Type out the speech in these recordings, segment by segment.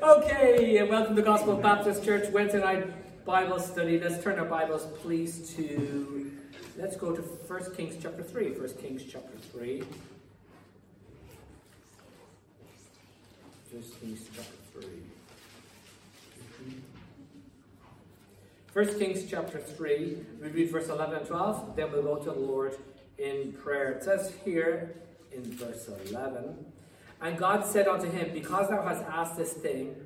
Okay, and welcome to Gospel Baptist Church Wednesday night Bible study. Let's turn our Bibles, please, to let's go to 1 Kings chapter 3. 1 Kings chapter 3. 1 Kings chapter 3. 1 Kings chapter 3, we read verse 11 and 12, then we'll go to the Lord in prayer. It says here in verse 11, And God said unto him, Because thou hast asked this thing,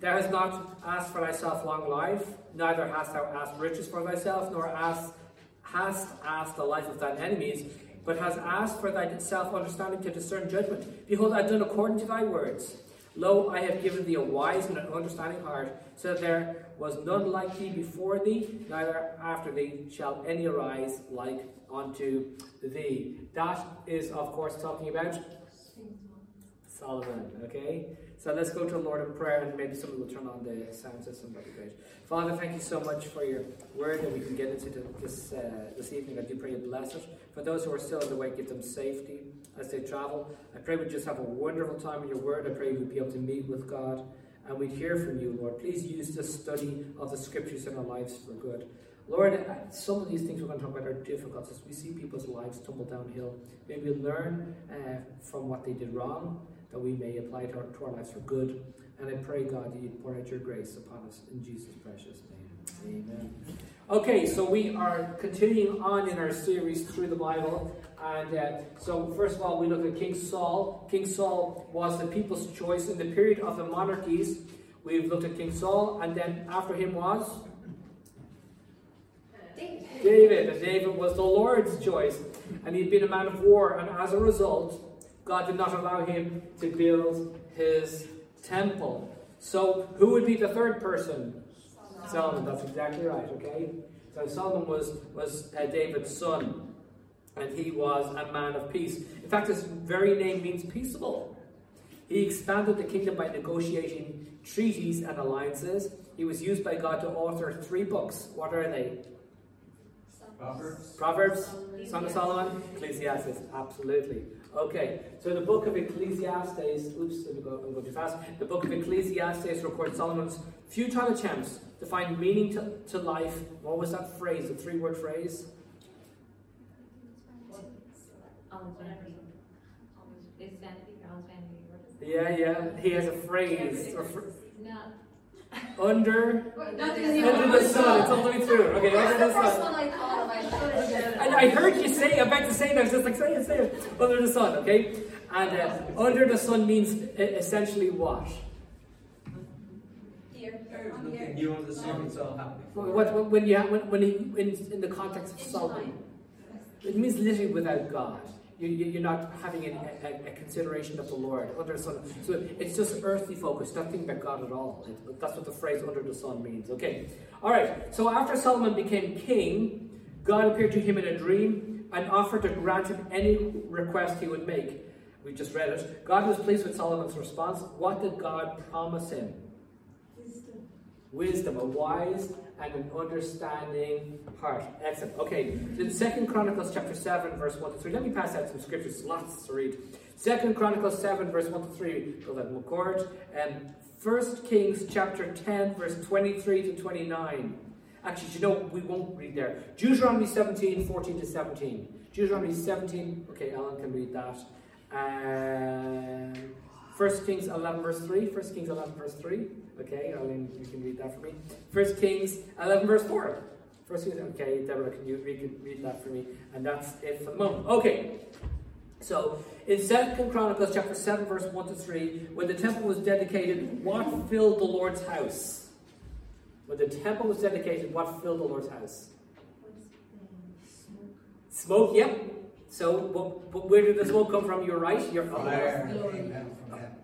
thou hast not asked for thyself long life, neither hast thou asked riches for thyself, nor asked, hast asked the life of thine enemies, but hast asked for thyself understanding to discern judgment. Behold, I have done according to thy words. Lo, I have given thee a wise and an understanding heart, so that there was none like thee before thee, neither after thee shall any arise like unto thee. That is, of course, talking about Solomon, okay? So let's go to the Lord in prayer, and maybe somebody will turn on the sound system. That'd be great. Father, thank you so much for your word that we can get into this uh, this evening. I do pray you bless it. For those who are still on the way, give them safety as they travel. I pray we just have a wonderful time in your word. I pray we'd be able to meet with God and we'd hear from you, Lord. Please use this study of the scriptures in our lives for good. Lord, uh, some of these things we're going to talk about are difficult as we see people's lives tumble downhill. Maybe we learn uh, from what they did wrong, that we may apply to our, to our lives for good. And I pray, God, that you pour out your grace upon us in Jesus' precious name. Amen. Okay, so we are continuing on in our series through the Bible. And uh, so, first of all, we look at King Saul. King Saul was the people's choice in the period of the monarchies. We've looked at King Saul, and then after him was David. David. And David was the Lord's choice. And he'd been a man of war, and as a result, God did not allow him to build his temple. So, who would be the third person? Solomon. Solomon that's exactly right, okay? So, Solomon was, was uh, David's son, and he was a man of peace. In fact, his very name means peaceable. He expanded the kingdom by negotiating treaties and alliances. He was used by God to author three books. What are they? Proverbs. Proverbs, Song of Solomon, Ecclesiastes. Absolutely. Okay, so the book of Ecclesiastes, oops, I'm going too fast. The book of Ecclesiastes records Solomon's futile attempts to find meaning to, to life. What was that phrase, the three word phrase? Yeah, yeah. He has a phrase. Under, under the sun. It's all the way through. Okay, under the sun. And I heard you say, I'm about to say that. I was just like, say it, say it. Under the sun, okay? And uh, under the sun means essentially what? You under the sun, it's all happening. What, when you when, when he in, in the context of Solomon, it means literally without God. You, are not having a, a, a, consideration of the Lord under the sun. So it's just earthly focus, nothing about God at all. That's what the phrase under the sun means. Okay. All right. So after Solomon became king, God appeared to him in a dream and offered to grant him any request he would make. We just read it. God was pleased with Solomon's response. What did God promise him? Wisdom. A wise and an understanding heart. Excellent. Okay, in Second Chronicles chapter 7, verse 1 to 3. Let me pass out some scriptures, lots to read. Second Chronicles 7, verse 1 to 3. Go that McCord. And First Kings chapter 10, verse 23 to 29. Actually, you know, we won't read there. Deuteronomy 17, 14 to 17. Deuteronomy 17, okay, Alan can read that. Um, 1 Kings 11, verse 3. 1 Kings 11, verse 3. Okay, you can read that for me. 1 Kings 11, verse 4. First Kings, okay, Deborah, can you read, read that for me? And that's it for the moment. Okay, so in Second Chronicles chapter 7, verse 1 to 3, when the temple was dedicated, what filled the Lord's house? When the temple was dedicated, what filled the Lord's house? Smoke, yep. So, but, but where did this all come from? You're right. You're fire.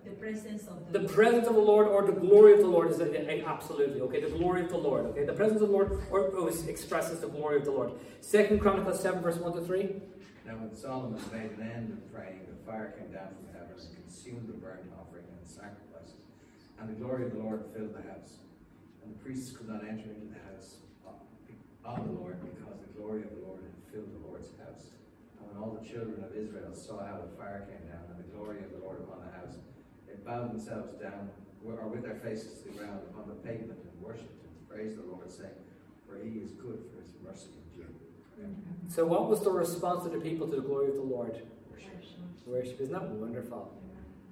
The presence of the, the presence of the Lord or the glory of the Lord is a, a, absolutely okay. The glory of the Lord. Okay, the presence of the Lord or oh, expresses the glory of the Lord. Second Chronicles seven verse one to three. Now, when Solomon made an end of praying, the fire came down from heaven and consumed the burnt offering and the sacrifices, and the glory of the Lord filled the house. And the priests could not enter into the house of the Lord because the glory of the Lord had filled the Lord's house. And when all the children of Israel saw how the fire came down and the glory of the Lord upon the house, they bowed themselves down or with their faces to the ground upon the pavement and worshipped and praised the Lord, saying, For he is good, for his mercy endure. So, what was the response of the people to the glory of the Lord? Worship. Worship. Isn't that wonderful?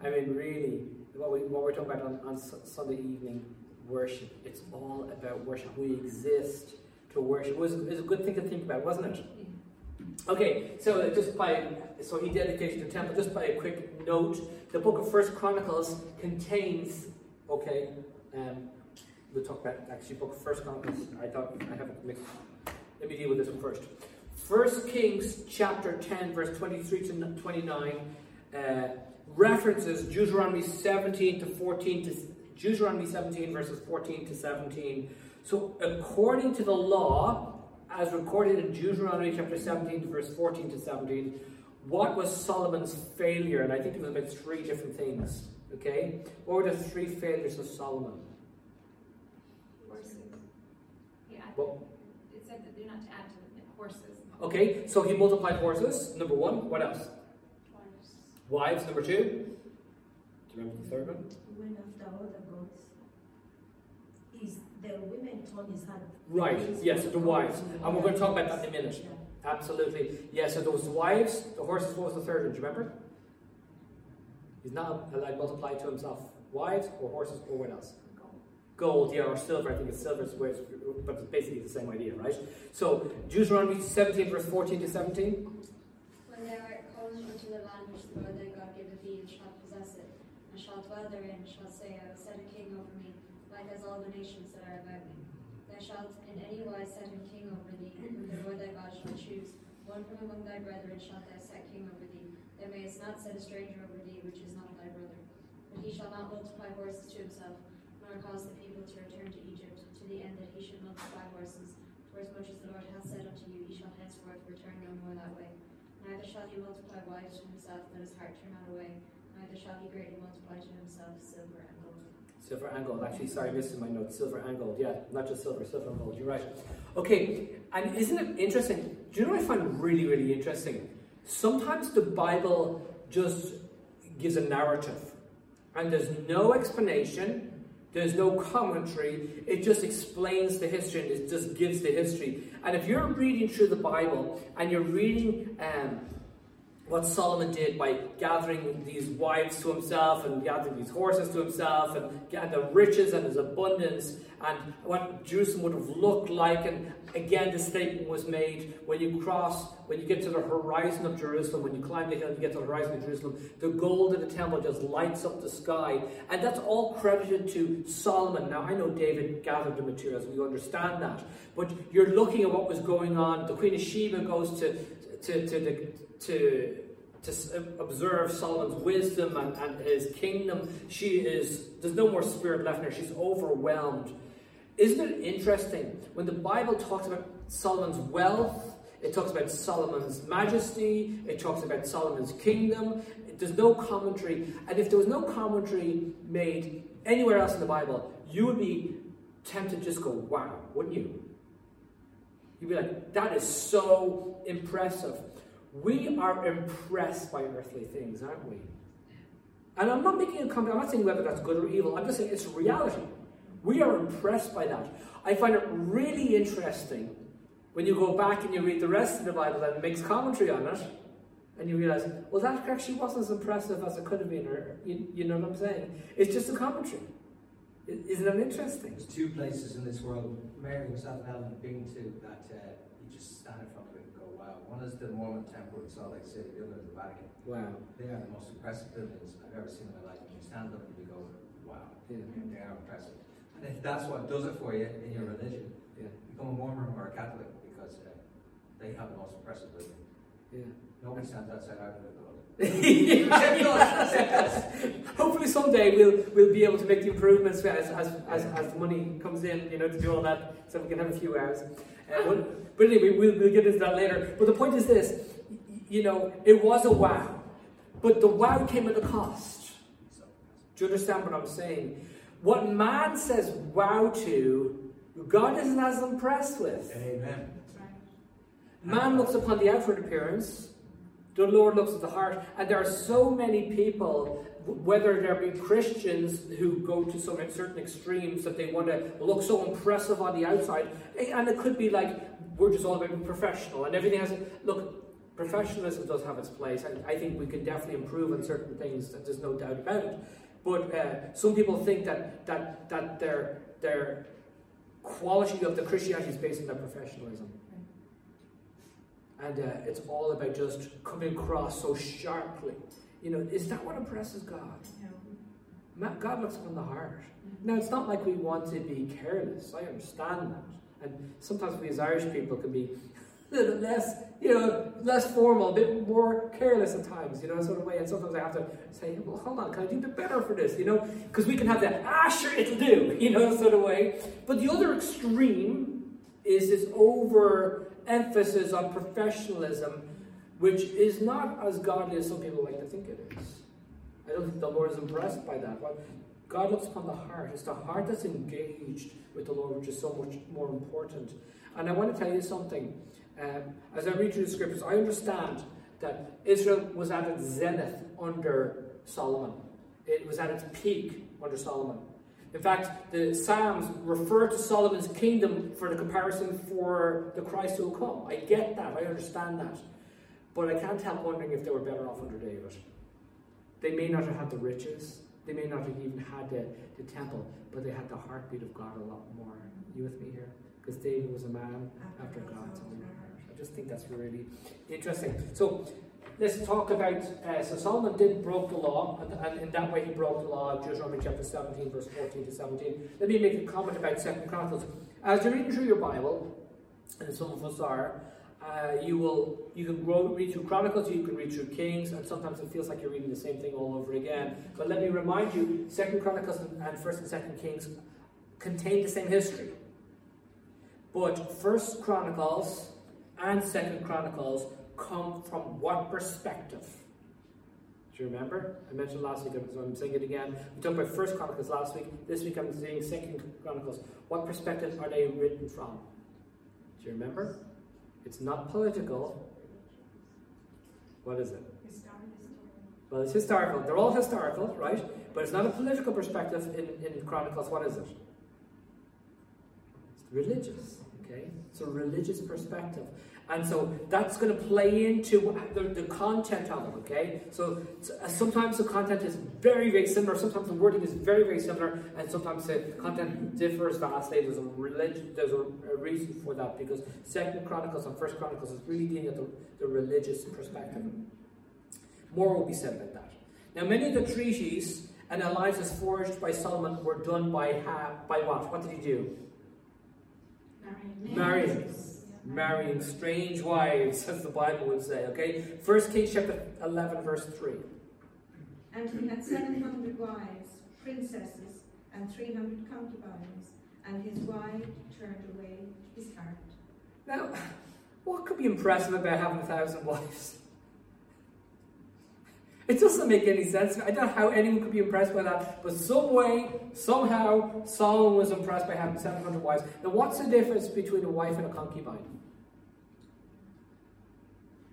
I mean, really, what, we, what we're talking about on, on Sunday evening, worship. It's all about worship. We exist to worship. It was, it was a good thing to think about, wasn't it? Okay, so just by so he dedicated the temple. Just by a quick note, the book of First Chronicles contains. Okay, um, we'll talk about actually book of First Chronicles. I thought I have a mixed. Let me deal with this one first. First Kings chapter ten, verse twenty-three to twenty-nine, uh, references Deuteronomy seventeen to fourteen to Deuteronomy seventeen verses fourteen to seventeen. So according to the law as recorded in Deuteronomy chapter 17, verse 14 to 17, what was Solomon's failure? And I think it was about three different things. Okay? What were the three failures of Solomon? Horses. Yeah. Well, it said that they're not to add to the horses. Okay, so he multiplied horses, number one. What else? Wives. Wives, number two. Do you remember the third one? When after other gods, is the women turned his hand. Right, yes, so the wives. And we're going to talk about that in a minute. Yeah. Absolutely. Yeah, so those wives, the horses, what was the third one? Do you remember? He's not allowed to multiply to himself. Wives or horses or what else? Gold, yeah, or silver. I think it's silver, where it's- but it's basically the same idea, right? So Deuteronomy 17, verse 14 to 17. When thou art come into the land which the Lord thy God giveth thee, and shalt possess it, and shalt dwell therein, shalt say, I will set a king over me, as all the nations that are about me. Thou shalt in any wise set him king over thee, whom the Lord thy God shall choose. One from among thy brethren shalt thou set king over thee. Thou mayest not set a stranger over thee, which is not thy brother. But he shall not multiply horses to himself, nor cause the people to return to Egypt, to the end that he should multiply horses. For as much as the Lord hath said unto you, he shall henceforth return no more that way. Neither shall he multiply wives to himself, that his heart turn not away. Neither shall he greatly multiply to himself silver and. Silver and gold. Actually, sorry, this is my notes. Silver and gold. Yeah, not just silver, silver and gold. You're right. Okay, and isn't it interesting? Do you know what I find really, really interesting? Sometimes the Bible just gives a narrative, and there's no explanation, there's no commentary, it just explains the history and it just gives the history. And if you're reading through the Bible and you're reading um, what Solomon did by gathering these wives to himself and gathering these horses to himself and, and the riches and his abundance and what Jerusalem would have looked like. And again, the statement was made when you cross, when you get to the horizon of Jerusalem, when you climb the hill and you get to the horizon of Jerusalem, the gold of the temple just lights up the sky. And that's all credited to Solomon. Now, I know David gathered the materials, we understand that. But you're looking at what was going on. The Queen of Sheba goes to, to, to the to to observe Solomon's wisdom and, and his kingdom. She is there's no more spirit left in her. She's overwhelmed. Isn't it interesting when the Bible talks about Solomon's wealth? It talks about Solomon's majesty. It talks about Solomon's kingdom. There's no commentary, and if there was no commentary made anywhere else in the Bible, you would be tempted to just go, "Wow," wouldn't you? You'd be like, "That is so impressive." We are impressed by earthly things, aren't we? And I'm not making a comment, I'm not saying whether that's good or evil, I'm just saying it's reality. We are impressed by that. I find it really interesting when you go back and you read the rest of the Bible and makes commentary on it, and you realize, well, that actually wasn't as impressive as it could have been, or you, you know what I'm saying? It's just a commentary. Isn't that interesting? There's two places in this world, Mary, myself, and have been to that uh, you just stand in front of it and go, wow. One is the Mormon Temple in Salt Lake City, the other is the Vatican. Wow. They are the most impressive buildings I've ever seen in my life. You stand up and you go, wow, Yeah. they are impressive. And if that's what does it for you in your religion, Yeah. become a Mormon or a Catholic because uh, they have the most impressive building. Yeah. Nobody stands outside our building. Hopefully someday we'll we'll be able to make the improvements as, as, as, as the money comes in, you know, to do all that, so we can have a few hours. Uh, but, but anyway, we'll, we'll get into that later. But the point is this, you know, it was a wow, but the wow came at a cost. Do you understand what I'm saying? What man says wow to, God isn't as impressed with. Amen. Man looks upon the outward appearance, the Lord looks at the heart, and there are so many people whether there be Christians who go to some certain extremes that they want to look so impressive on the outside, and it could be like we're just all about being professional and everything has. Look, professionalism does have its place, and I think we can definitely improve on certain things. There's no doubt about it. But uh, some people think that that that their their quality of the Christianity is based on their professionalism. And uh, it's all about just coming across so sharply. You know, is that what impresses God? God looks on the heart. Now, it's not like we want to be careless. I understand that. And sometimes we as Irish people can be a little less, you know, less formal, a bit more careless at times, you know, sort of way. And sometimes I have to say, well, hold on, can I do a bit better for this, you know? Because we can have that, ah, sure, it'll do, you know, sort of way. But the other extreme is this over emphasis on professionalism, which is not as godly as some people like to think it is. I don't think the Lord is impressed by that. But God looks upon the heart. It's the heart that's engaged with the Lord, which is so much more important. And I want to tell you something. Um, as I read through the scriptures, I understand that Israel was at its zenith under Solomon. It was at its peak under Solomon. In fact, the Psalms refer to Solomon's kingdom for the comparison for the Christ who will come. I get that, I understand that. But I can't help wondering if they were better off under David. They may not have had the riches, they may not have even had the, the temple, but they had the heartbeat of God a lot more. You with me here? Because David was a man after God's own heart. I just think that's really interesting. So let's talk about, uh, so Solomon did broke the law, and, and, in that way he broke the law of Deuteronomy chapter 17, verse 14 to 17. Let me make a comment about Second Chronicles. As you're reading through your Bible, and some of us are, uh, you will you can grow, read through Chronicles, you can read through Kings, and sometimes it feels like you're reading the same thing all over again. But let me remind you, Second Chronicles and First and Second Kings contain the same history. But First Chronicles and Second Chronicles come from what perspective? Do you remember? I mentioned last week, so I'm saying it again. We talked about First Chronicles last week. This week I'm saying Second Chronicles. What perspective are they written from? Do you remember? It's not political. What is it? Well, it's historical. They're all historical, right? But it's not a political perspective in, in Chronicles. What is it? It's religious, okay? It's a religious perspective. And so that's going to play into the, the content of it, okay? So uh, sometimes the content is very, very similar. Sometimes the wording is very, very similar. And sometimes the content differs vastly. There's a religion, there's a, a, reason for that because Second Chronicles and First Chronicles is really dealing with the, the religious perspective. More will be said about that. Now, many of the treaties and alliances forged by Solomon were done by, ha- by what? What did he do? Marrying. Marrying marrying strange wives, as the Bible would say, okay? First Kings chapter 11, verse 3. And he had 700 wives, princesses, and 300 concubines, and his wife turned away his heart. Now, what could be impressive about having a thousand wives? It doesn't make any sense. I don't know how anyone could be impressed by that, but some way, somehow, Solomon was impressed by having 700 wives. Now, what's the difference between a wife and a concubine?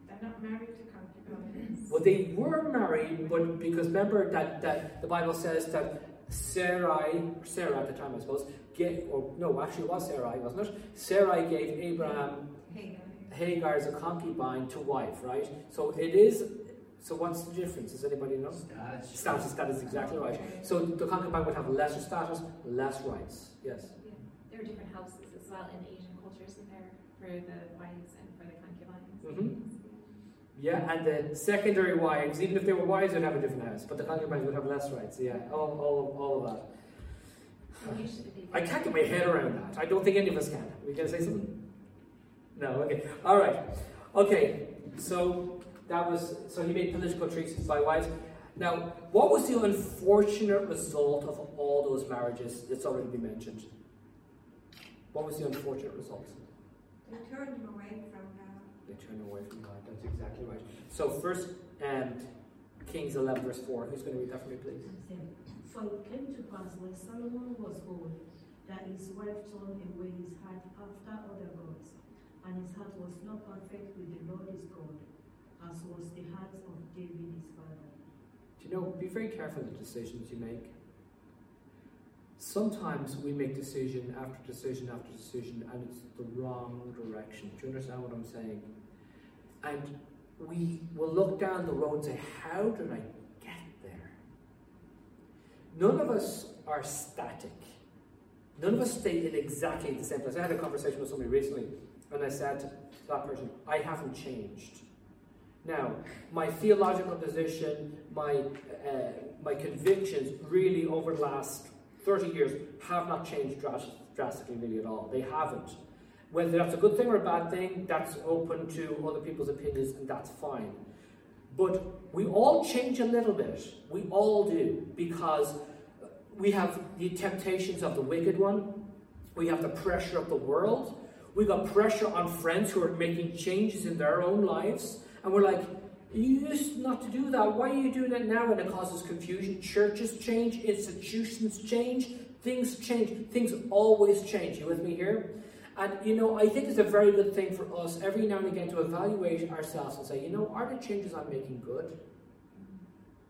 They're not married to concubines. Well, they were married, but because remember that, that the Bible says that Sarai, Sarah at the time, I suppose, gave, or no, actually it was Sarai, wasn't it? Sarai gave Abraham Hagar. Hagar as a concubine to wife, right? So it is so what's the difference? Does anybody know? Status. Status, that is exactly right. So the concubine would have lesser status, less rights. Yes? Yeah. There are different houses as well in Asian cultures in there for the wives and for the concubines. Mm-hmm. Yeah, and the secondary wives, even if they were wives, would have a different house, but the concubines would have less rights. Yeah, all, all, all of that. I can't get my head around that. I don't think any of us can. Are we going to say something? No, okay. All right. Okay, so that was so he made political treaties by wives. Now, what was the unfortunate result of all those marriages that's already been mentioned? What was the unfortunate result? They turned him away from God. They turned away from God. That's exactly right. So first um, Kings 11 verse 4. Who's going to read that for me, please? For it came to pass when Solomon was old that his wife turned away his heart after other gods, and his heart was not perfect with the Lord his God as was the heart of David his father. Do you know, be very careful the decisions you make. Sometimes we make decision after decision after decision and it's the wrong direction. Do you understand what I'm saying? And we will look down the road and say, How did I get there? None of us are static. None of us stay in exactly the same place. I had a conversation with somebody recently and I said to that person, I haven't changed. Now, my theological position, my, uh, my convictions really over the last 30 years have not changed drastically really at all. They haven't. Whether that's a good thing or a bad thing, that's open to other people's opinions and that's fine. But we all change a little bit. We all do because we have the temptations of the wicked one. We have the pressure of the world. We got pressure on friends who are making changes in their own lives. And we're like, you used not to do that. Why are you doing it now? And it causes confusion. Churches change, institutions change, things change. Things always change. You with me here? And you know, I think it's a very good thing for us every now and again to evaluate ourselves and say, you know, are the changes I'm making good?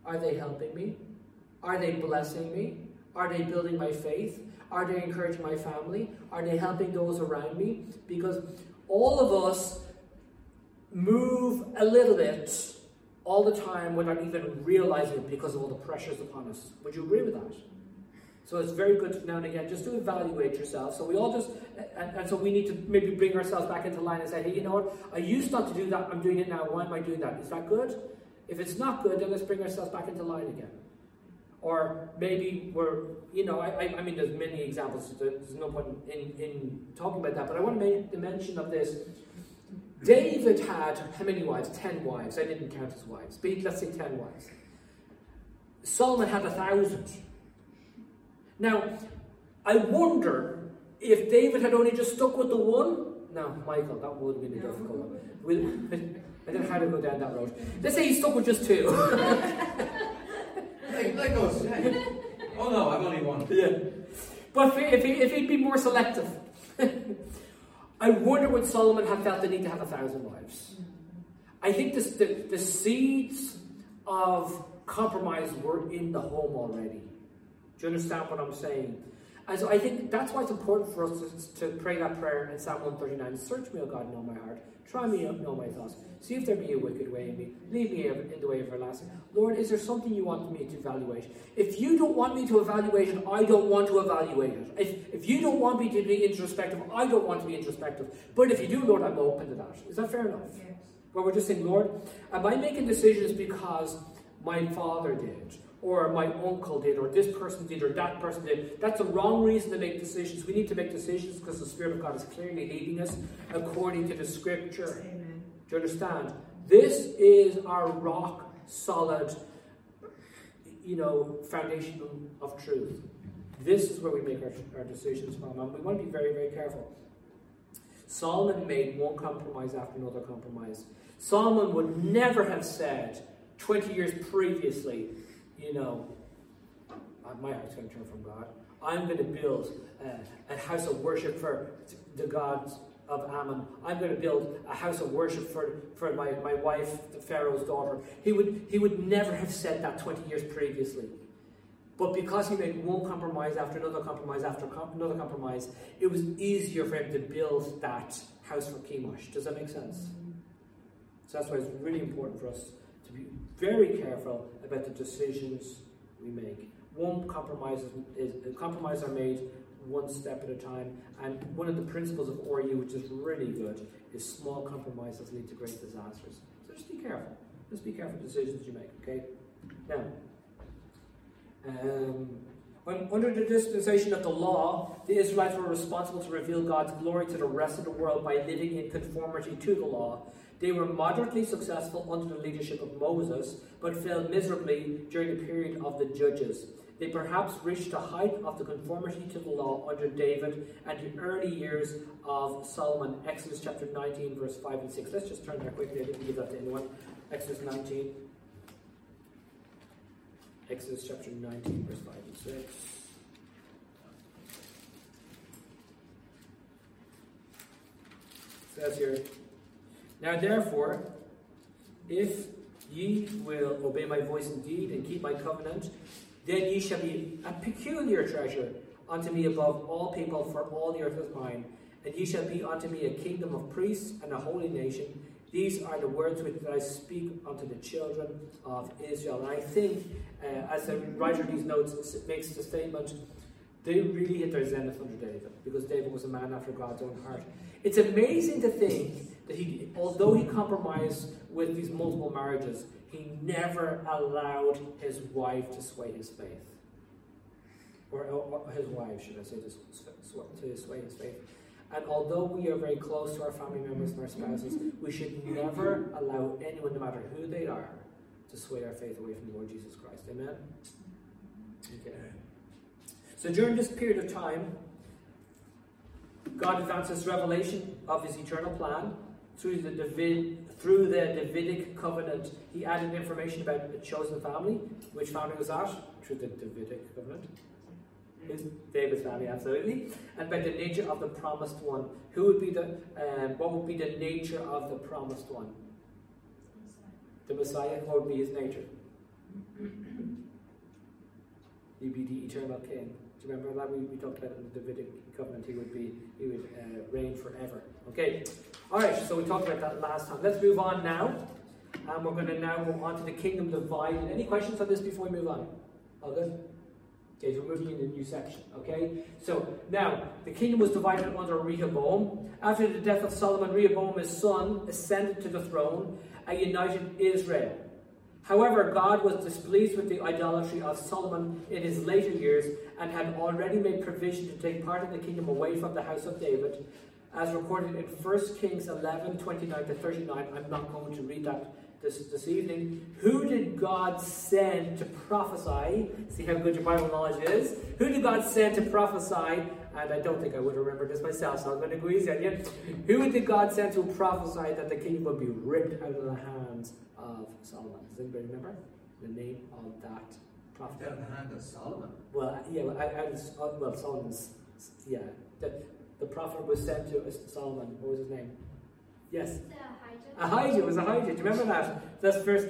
Are they helping me? Are they blessing me? Are they building my faith? Are they encouraging my family? Are they helping those around me? Because all of us move a little bit all the time without even realizing it because of all the pressures upon us. Would you agree with that? So it's very good now and again just to evaluate yourself. So we all just, and, and, so we need to maybe bring ourselves back into line and say, hey, you know what? I used not to do that. I'm doing it now. Why am I doing that? Is that good? If it's not good, then let's bring ourselves back into line again. Or maybe we're, you know, I, I mean, there's many examples. There's no point in, in talking about that. But I want to make the mention of this David had how many wives? Ten wives. I didn't count his wives, but let's say ten wives. Solomon had a thousand. Now, I wonder if David had only just stuck with the one. Now, Michael, that would have been a difficult one. We'll, I don't know how to go down that road. Let's say he stuck with just two. let, let go. Oh no, I've only one. Yeah. But if, he, if he'd be more selective. I wonder would Solomon have felt the need to have a thousand wives. I think this, the, the seeds of compromise were in the home already. Do you understand what I'm saying? And so I think that's why it's important for us to, to pray that prayer in Psalm 139. Search me, O God, know my heart. Try me, know my thoughts. See if there be a wicked way in me. Lead me in the way of everlasting. Lord, is there something you want me to evaluate? If you don't want me to evaluate it, I don't want to evaluate it. If, if you don't want me to be introspective, I don't want to be introspective. But if you do, Lord, I'm open to that. Is that fair enough? Yes. Where we're just saying, Lord, am I making decisions because my father did? Or my uncle did, or this person did, or that person did. That's a wrong reason to make decisions. We need to make decisions because the Spirit of God is clearly leading us according to the Scripture. Amen. Do you understand? This is our rock solid, you know, foundation of truth. This is where we make our, our decisions from, and we want to be very, very careful. Solomon made one compromise after another compromise. Solomon would never have said 20 years previously, you know, my heart's going to turn from God. I'm going to build uh, a house of worship for the gods of Ammon. I'm going to build a house of worship for, for my, my wife, the Pharaoh's daughter. He would, he would never have said that 20 years previously. But because he made one compromise after another compromise after com- another compromise, it was easier for him to build that house for Chemosh. Does that make sense? So that's why it's really important for us to be very careful about the decisions we make. One compromise is, is compromise are made one step at a time. And one of the principles of ORU, which is really good, is small compromises lead to great disasters. So just be careful. Just be careful decisions you make, okay? Now, um, when, under the dispensation of the law, the Israelites were responsible to reveal God's glory to the rest of the world by living in conformity to the law. They were moderately successful under the leadership of Moses, but failed miserably during the period of the judges. They perhaps reached the height of the conformity to the law under David and the early years of Solomon. Exodus chapter 19, verse 5 and 6. Let's just turn there quickly. I didn't give that to anyone. Exodus 19. Exodus chapter 19, verse 5 and 6. It says here, Now therefore, if ye will obey my voice indeed and keep my covenant, then ye shall be a peculiar treasure unto me above all people, for all the earth is mine. And ye shall be unto me a kingdom of priests and a holy nation. These are the words which I speak unto the children of Israel. And I think, uh, as the writer of these notes makes the statement, they really hit their zenith under David, because David was a man after God's own heart. It's amazing to think he, although he compromised with these multiple marriages, he never allowed his wife to sway his faith. Or, or his wife, should I say, to, to sway his faith. And although we are very close to our family members and our spouses, we should never allow anyone, no matter who they are, to sway our faith away from the Lord Jesus Christ. Amen? Okay. So during this period of time, God advances revelation of his eternal plan through the David, through the Davidic covenant. He added information about the chosen family. Which family was that? Through the Davidic covenant. Is David's family, absolutely. And about the nature of the promised one. Who would be the um, what would be the nature of the promised one? The Messiah, what would be his nature? He'd be the eternal king. Do you remember that we, we talked about in the Davidic covenant? He would be he would uh, reign forever. Okay. All right. So we talked about that last time. Let's move on now, and we're going to now move on to the kingdom divided. Any questions on this before we move on? All good. Okay, so we're moving into a new section. Okay, so now the kingdom was divided under Rehoboam. After the death of Solomon, Rehoboam, his son, ascended to the throne and united Israel. However, God was displeased with the idolatry of Solomon in his later years and had already made provision to take part of the kingdom away from the house of David, as recorded in 1 Kings 11 29 to 39. I'm not going to read that this, this evening. Who did God send to prophesy? See how good your Bible knowledge is? Who did God send to prophesy? And I don't think I would remember this myself, so I'm going to go easy on you. Who did God send to prophesy that the kingdom would be ripped out of the hands of Solomon? Does anybody remember the name of that prophet? Down the hand of Solomon. Well, yeah, well, I, I was, well Solomon's, yeah. The, the prophet was sent to uh, Solomon. What was his name? Yes. Ahijah was Ahijah. Do you remember that? That's first.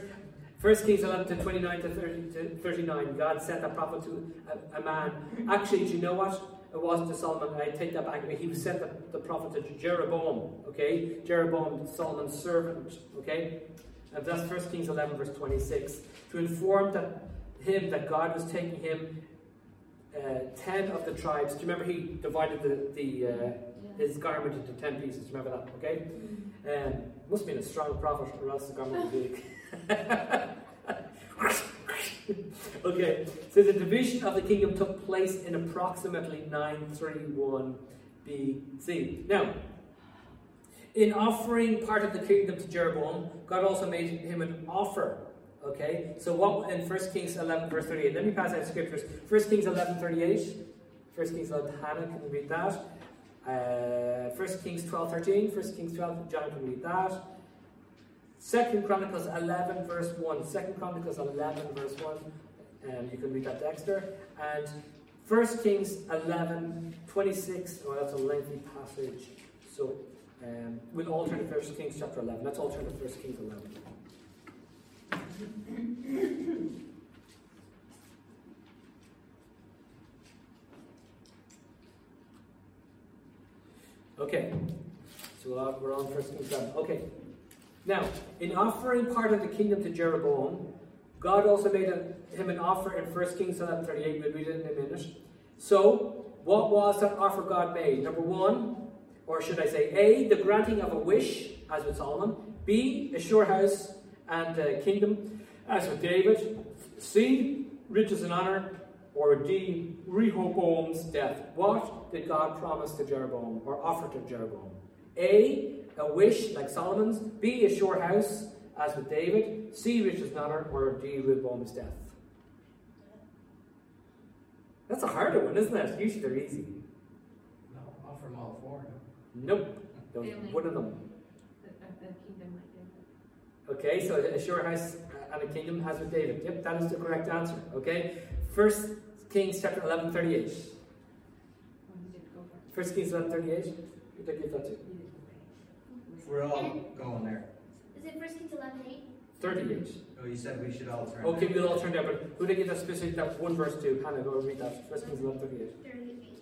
First Kings 11 to 29 to, 30, to 39. God sent a prophet to a, a, man. Actually, do you know what? It wasn't to Solomon. I take that back. He was sent the, the prophet to Jeroboam. Okay? Jeroboam, Solomon's servant. Okay? And that's First Kings 11, verse 26. To inform that him that God was taking him uh, 10 of the tribes. Do you remember he divided the, the uh, his garment into 10 pieces? Remember that? Okay? Um, must have been a strong prophet, or else the garment would be okay, so the division of the kingdom took place in approximately 931 BC. Now, in offering part of the kingdom to Jeroboam, God also made him an offer. Okay, so what in 1 Kings 11, verse 38? Let me pass out scriptures. 1 Kings 11, 38. 1 Kings 11, Hannah, can you read that? Uh, 1 Kings 12, 13. 1 Kings 12, John can read that. Second Chronicles 11, verse 1. Second Chronicles 11, verse 1. Um, you can read that, Dexter. And 1 Kings 11, 26. Oh, that's a lengthy passage. So um, we'll all turn to 1 Kings chapter 11. Let's all turn to 1 Kings 11. Okay, so we're on First Kings 7. Okay, now, in offering part of the kingdom to Jeroboam, God also made a, him an offer in 1 Kings 11 38. We'll read it in a minute. So, what was that offer God made? Number one, or should I say, A, the granting of a wish, as with Solomon. B, a sure house and a kingdom, as with David. C, riches and honor. Or D, Rehoboam's death. What did God promise to Jeroboam or offer to Jeroboam? A, a wish like Solomon's. B, a sure house, as with David. C, riches and honor. Or D, Rehoboam's death. That's a harder one, isn't it? Usually they're easy. No, offer them all four. No? Nope. One of them. The, kingdom like David. Okay, so a sure house and a kingdom has with David. Yep, that is the correct answer. Okay? First Kings chapter 11, 38. First Kings 11, 38. Who did I give that to? We're all going there. Is it First Kings 11 8? 38. Oh, you said we should all turn. Okay, now. we'll all turn down, but who did I give that specific, that one verse to? Hannah, go read that. First Kings 11, 38. 38.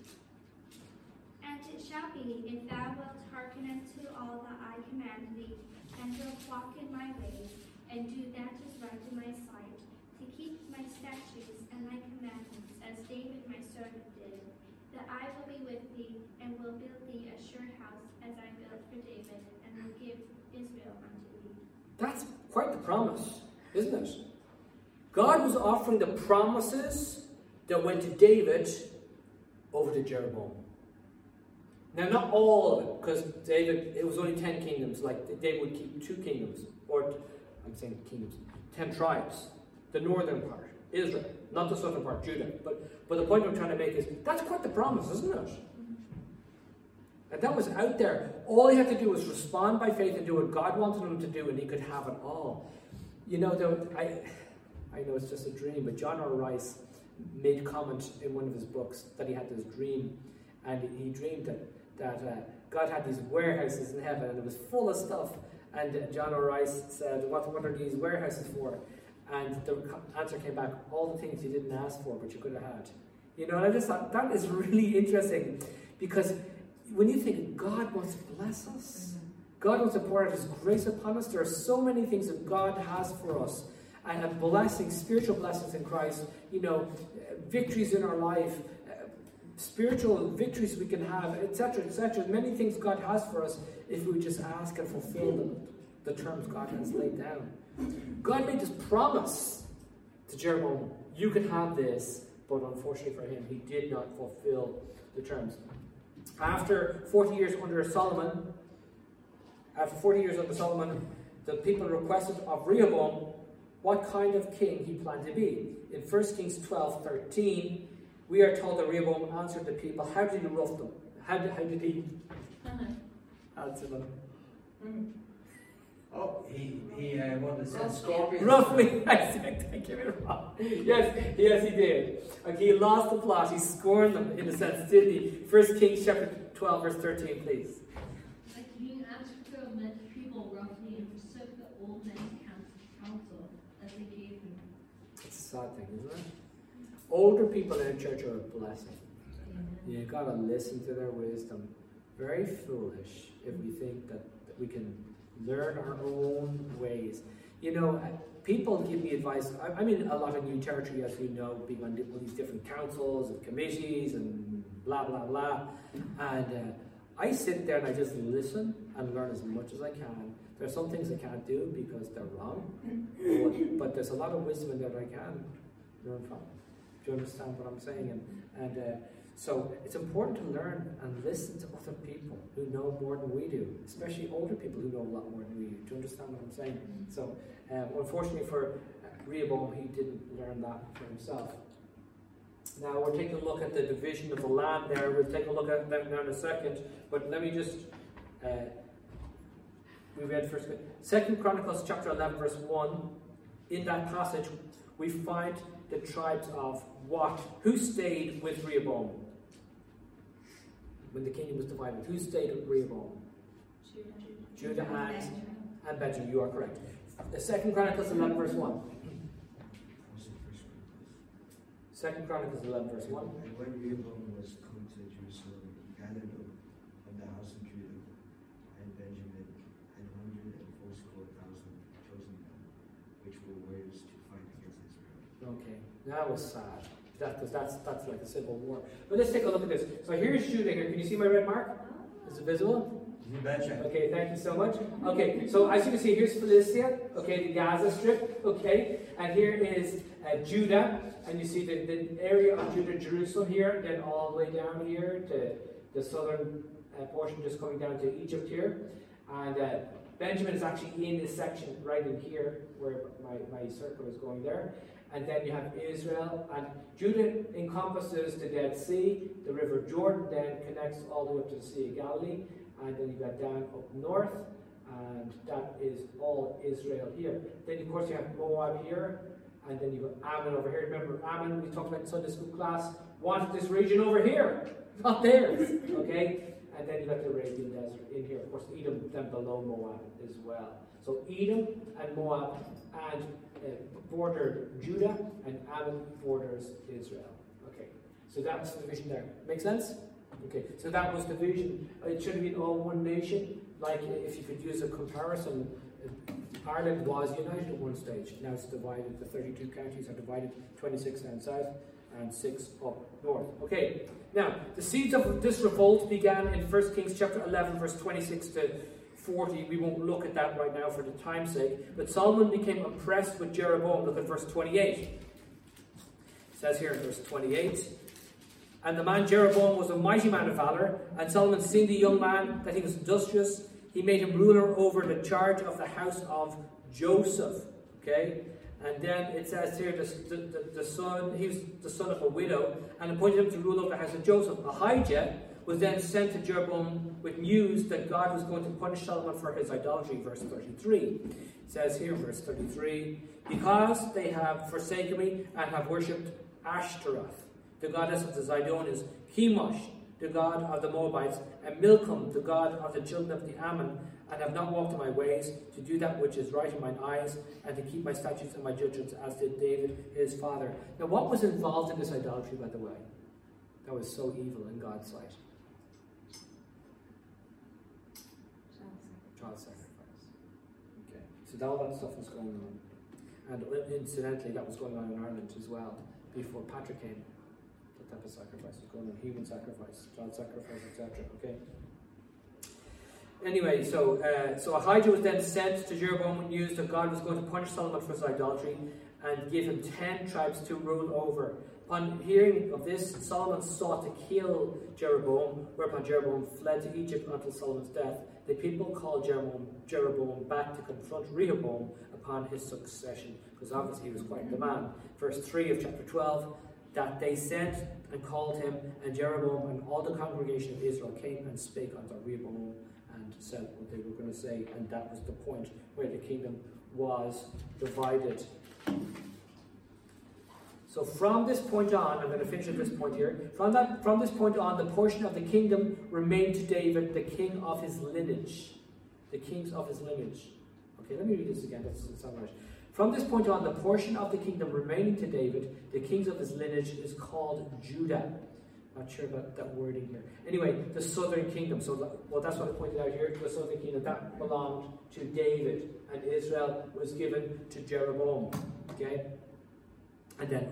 And it shall be, if thou wilt hearken unto all that I command thee, and wilt walk in my ways, and do that is right in my sight, to keep my statutes and my commandments, as David my servant did, that I will be with thee, and will build thee a sure house, as I built for David, and will give Israel unto thee. That's quite the promise, isn't it? God was offering the promises that went to David over to Jeroboam. Now, not all of it, because David, it was only 10 kingdoms. Like, David would keep two kingdoms, or I'm saying kingdoms, 10 tribes. The northern part, Israel, not the southern part, Judah. But, but the point I'm trying to make is that's quite the promise, isn't it? And that was out there. All he had to do was respond by faith and do what God wanted him to do, and he could have it all. You know, though, I, I know it's just a dream, but John R. Rice made comment in one of his books that he had this dream, and he dreamed that that uh, God had these warehouses in heaven, and it was full of stuff. And John R. Rice said, "What what are these warehouses for?" And the answer came back, "All the things you didn't ask for, but you could have had." You know, and I just thought that is really interesting because when you think God wants to bless us, God wants to pour out His grace upon us. There are so many things that God has for us, and a blessing, spiritual blessings in Christ. You know, victories in our life, spiritual victories we can have, etc., etc. Many things God has for us if we just ask and fulfill the, the terms God has laid down. God made this promise to Jeroboam: "You can have this," but unfortunately for him, he did not fulfill the terms. After 40 years under Solomon, after 40 years under Solomon, the people requested of Rehoboam what kind of king he planned to be. In 1 Kings 12 13, we are told that Rehoboam answered the people. How did he rough them? How did, how did he answer them? Oh, he, he, uh, what it said, scorpions. Roughly, I said, thank you very much. Yes, yes, he did. Okay, he lost the plot. He scorned them in a sense, didn't he? First Kings chapter 12, verse 13, please. The king answered to met the people roughly and forsook the old men's coun- counsel as they gave him. It's a sad thing, isn't it? Older people in a church are a blessing. You gotta listen to their wisdom. Very foolish if we think that, we can learn our own ways. You know, uh, people give me advice. I, I'm in a lot of new territory, as you know, being on all these different councils and committees and blah, blah, blah. And uh, I sit there and I just listen and learn as much as I can. There are some things I can't do because they're wrong, but, but there's a lot of wisdom in there that I can learn from. Do you understand what I'm saying? And, and uh, so it's important to learn and listen to other people who know more than we do, especially older people who know a lot more than we do. Do you understand what I'm saying? So, um, unfortunately for uh, Rehoboam, he didn't learn that for himself. Now we're taking a look at the division of the land there. We'll take a look at that now in a second. But let me just uh, we read first Second Chronicles chapter eleven, verse one. In that passage, we find the tribes of what? Who stayed with Rehoboam when the kingdom was divided? Who stayed with Rehoboam? Judah and, and Benjamin. You are correct. The Second Chronicles eleven, verse one. Second Chronicles eleven, verse one. And when Rehoboam was come to Jerusalem, he gathered up from the house of Judah and Benjamin an hundred and fourscore thousand chosen men, which were warriors to fight against Israel. Okay, that was sad. That, cause that's that's like a civil war. But let's take a look at this. So here's Judah here. Can you see my red mark? Is it visible? You betcha. Okay, thank you so much. Okay, so as you can see, here's Philistia, okay, the Gaza Strip, okay, and here is uh, Judah, and you see the, the area of Judah, Jerusalem here, then all the way down here to the southern uh, portion, just coming down to Egypt here, and uh, Benjamin is actually in this section right in here, where my, my circle is going there, and then you have Israel, and Judah encompasses the Dead Sea, the River Jordan then connects all the way up to the Sea of Galilee, and then you got down up north, and that is all Israel here. Then, of course, you have Moab here, and then you got Ammon over here. Remember, Ammon, we talked about in Sunday school class, wanted this region over here, not theirs, okay? and then you got the Arabian Desert in here. Of course, Edom then below Moab as well. So Edom and Moab and uh, border Judah, and Ammon borders Israel. Okay, so that's the division there. Make sense? Okay, so that was the division. It should have been all one nation. Like if you could use a comparison, uh, Ireland was united at one stage. Now it's divided. The 32 counties are divided 26 down south and 6 up north. Okay, now the seeds of this revolt began in 1 Kings chapter 11, verse 26 to 40. We won't look at that right now for the time's sake. But Solomon became oppressed with Jeroboam. Look at verse 28. It says here in verse 28. And the man Jeroboam was a mighty man of valor, and Solomon, seeing the young man that he was industrious, he made him ruler over the charge of the house of Joseph. Okay? And then it says here, the, the, the, son, he was the son of a widow, and appointed him to rule over the house of Joseph. A Ahijah was then sent to Jeroboam with news that God was going to punish Solomon for his idolatry, verse 33. It says here, verse 33, Because they have forsaken me and have worshipped Ashtaroth, the goddess of the Zidonians, Chemosh, the god of the Moabites, and Milcom, the god of the children of the Ammon, and have not walked in my ways, to do that which is right in mine eyes, and to keep my statutes and my judgments, as did David his father. Now, what was involved in this idolatry, by the way? That was so evil in God's sight. Child sacrifice. Okay, so that, all that stuff was going on. And incidentally, that was going on in Ireland as well, before Patrick came type of sacrifice was going on human sacrifice, child sacrifice, etc. Okay. Anyway, so uh, so Ahijah was then sent to Jeroboam with news that God was going to punish Solomon for his idolatry and give him ten tribes to rule over. On hearing of this, Solomon sought to kill Jeroboam, whereupon Jeroboam fled to Egypt until Solomon's death. The people called Jeroboam, Jeroboam back to confront Rehoboam upon his succession, because obviously he was quite the man. Verse 3 of chapter 12 that they sent and called him, and Jeroboam and all the congregation of Israel came and spake unto Rehoboam and said what they were going to say, and that was the point where the kingdom was divided. So from this point on, I'm going to finish at this point here. From that, from this point on, the portion of the kingdom remained to David, the king of his lineage. The kings of his lineage. Okay, let me read this again. That's right. From this point on, the portion of the kingdom remaining to David, the kings of his lineage, is called Judah. Not sure about that wording here. Anyway, the southern kingdom. So, well, that's what I pointed out here. The southern kingdom that belonged to David, and Israel was given to Jeroboam. Okay, and then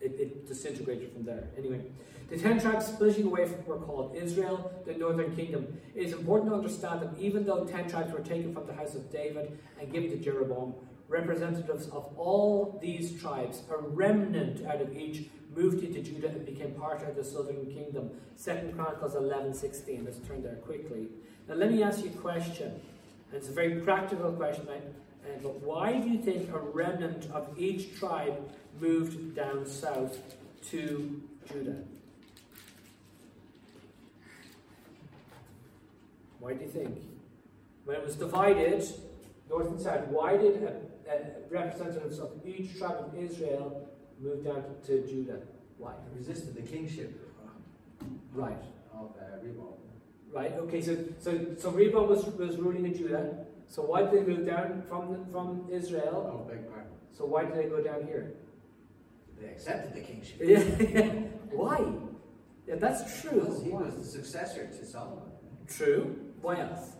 it, it disintegrated from there. Anyway, the ten tribes splitting away from what were called Israel, the northern kingdom. It is important to understand that even though ten tribes were taken from the house of David and given to Jeroboam, representatives of all these tribes, a remnant out of each, moved into Judah and became part of the southern kingdom. Second Chronicles 11, 16. Let's turn there quickly. Now let me ask you a question. And it's a very practical question, right? Uh, but why do you think a remnant of each tribe moved down south to Judah? Why do you think? When it was divided, north and south, why did uh, representatives of each tribe of Israel move down to, to Judah. Why? They resisted the kingship right. of uh, Rehoboam. Right, okay, so, so, so Rehoboam was, was ruling in Judah. So why did they move down from, from Israel? Oh, beg pardon. So why did they go down here? They accepted the kingship. Yeah. why? Yeah, that's true. Because he was the successor to Solomon. True. Why else?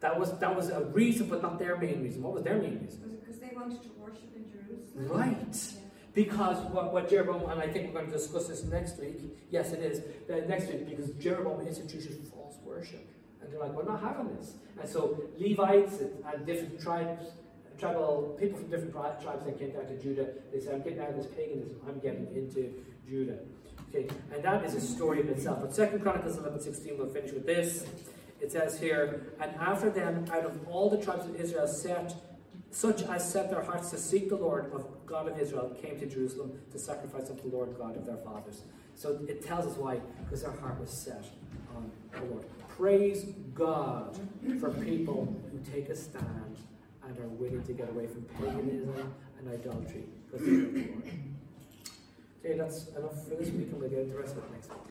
That was that was a reason, but not their main reason. What was their main reason? Was it because they wanted to worship in Jerusalem? Right. Yeah. Because what, what Jeroboam, and I think we're going to discuss this next week, yes, it is, uh, next week, because Jeroboam instituted false worship. And they're like, we're not having this. And so Levites and, and different tribes, tribal people from different tribes that came down to Judah, they said, I'm getting out of this paganism, I'm getting into Judah. Okay, and that is a story of itself. But Second Chronicles 11 16, we'll finish with this. It says here, And after them, out of all the tribes of Israel, set such as set their hearts to seek the Lord of God of Israel came to Jerusalem to sacrifice unto the Lord God of their fathers. So it tells us why, because their heart was set on the Lord. Praise God for people who take a stand and are willing to get away from paganism and idolatry because they love the Lord. Okay, that's enough for this week, and we'll get into the rest of it next week.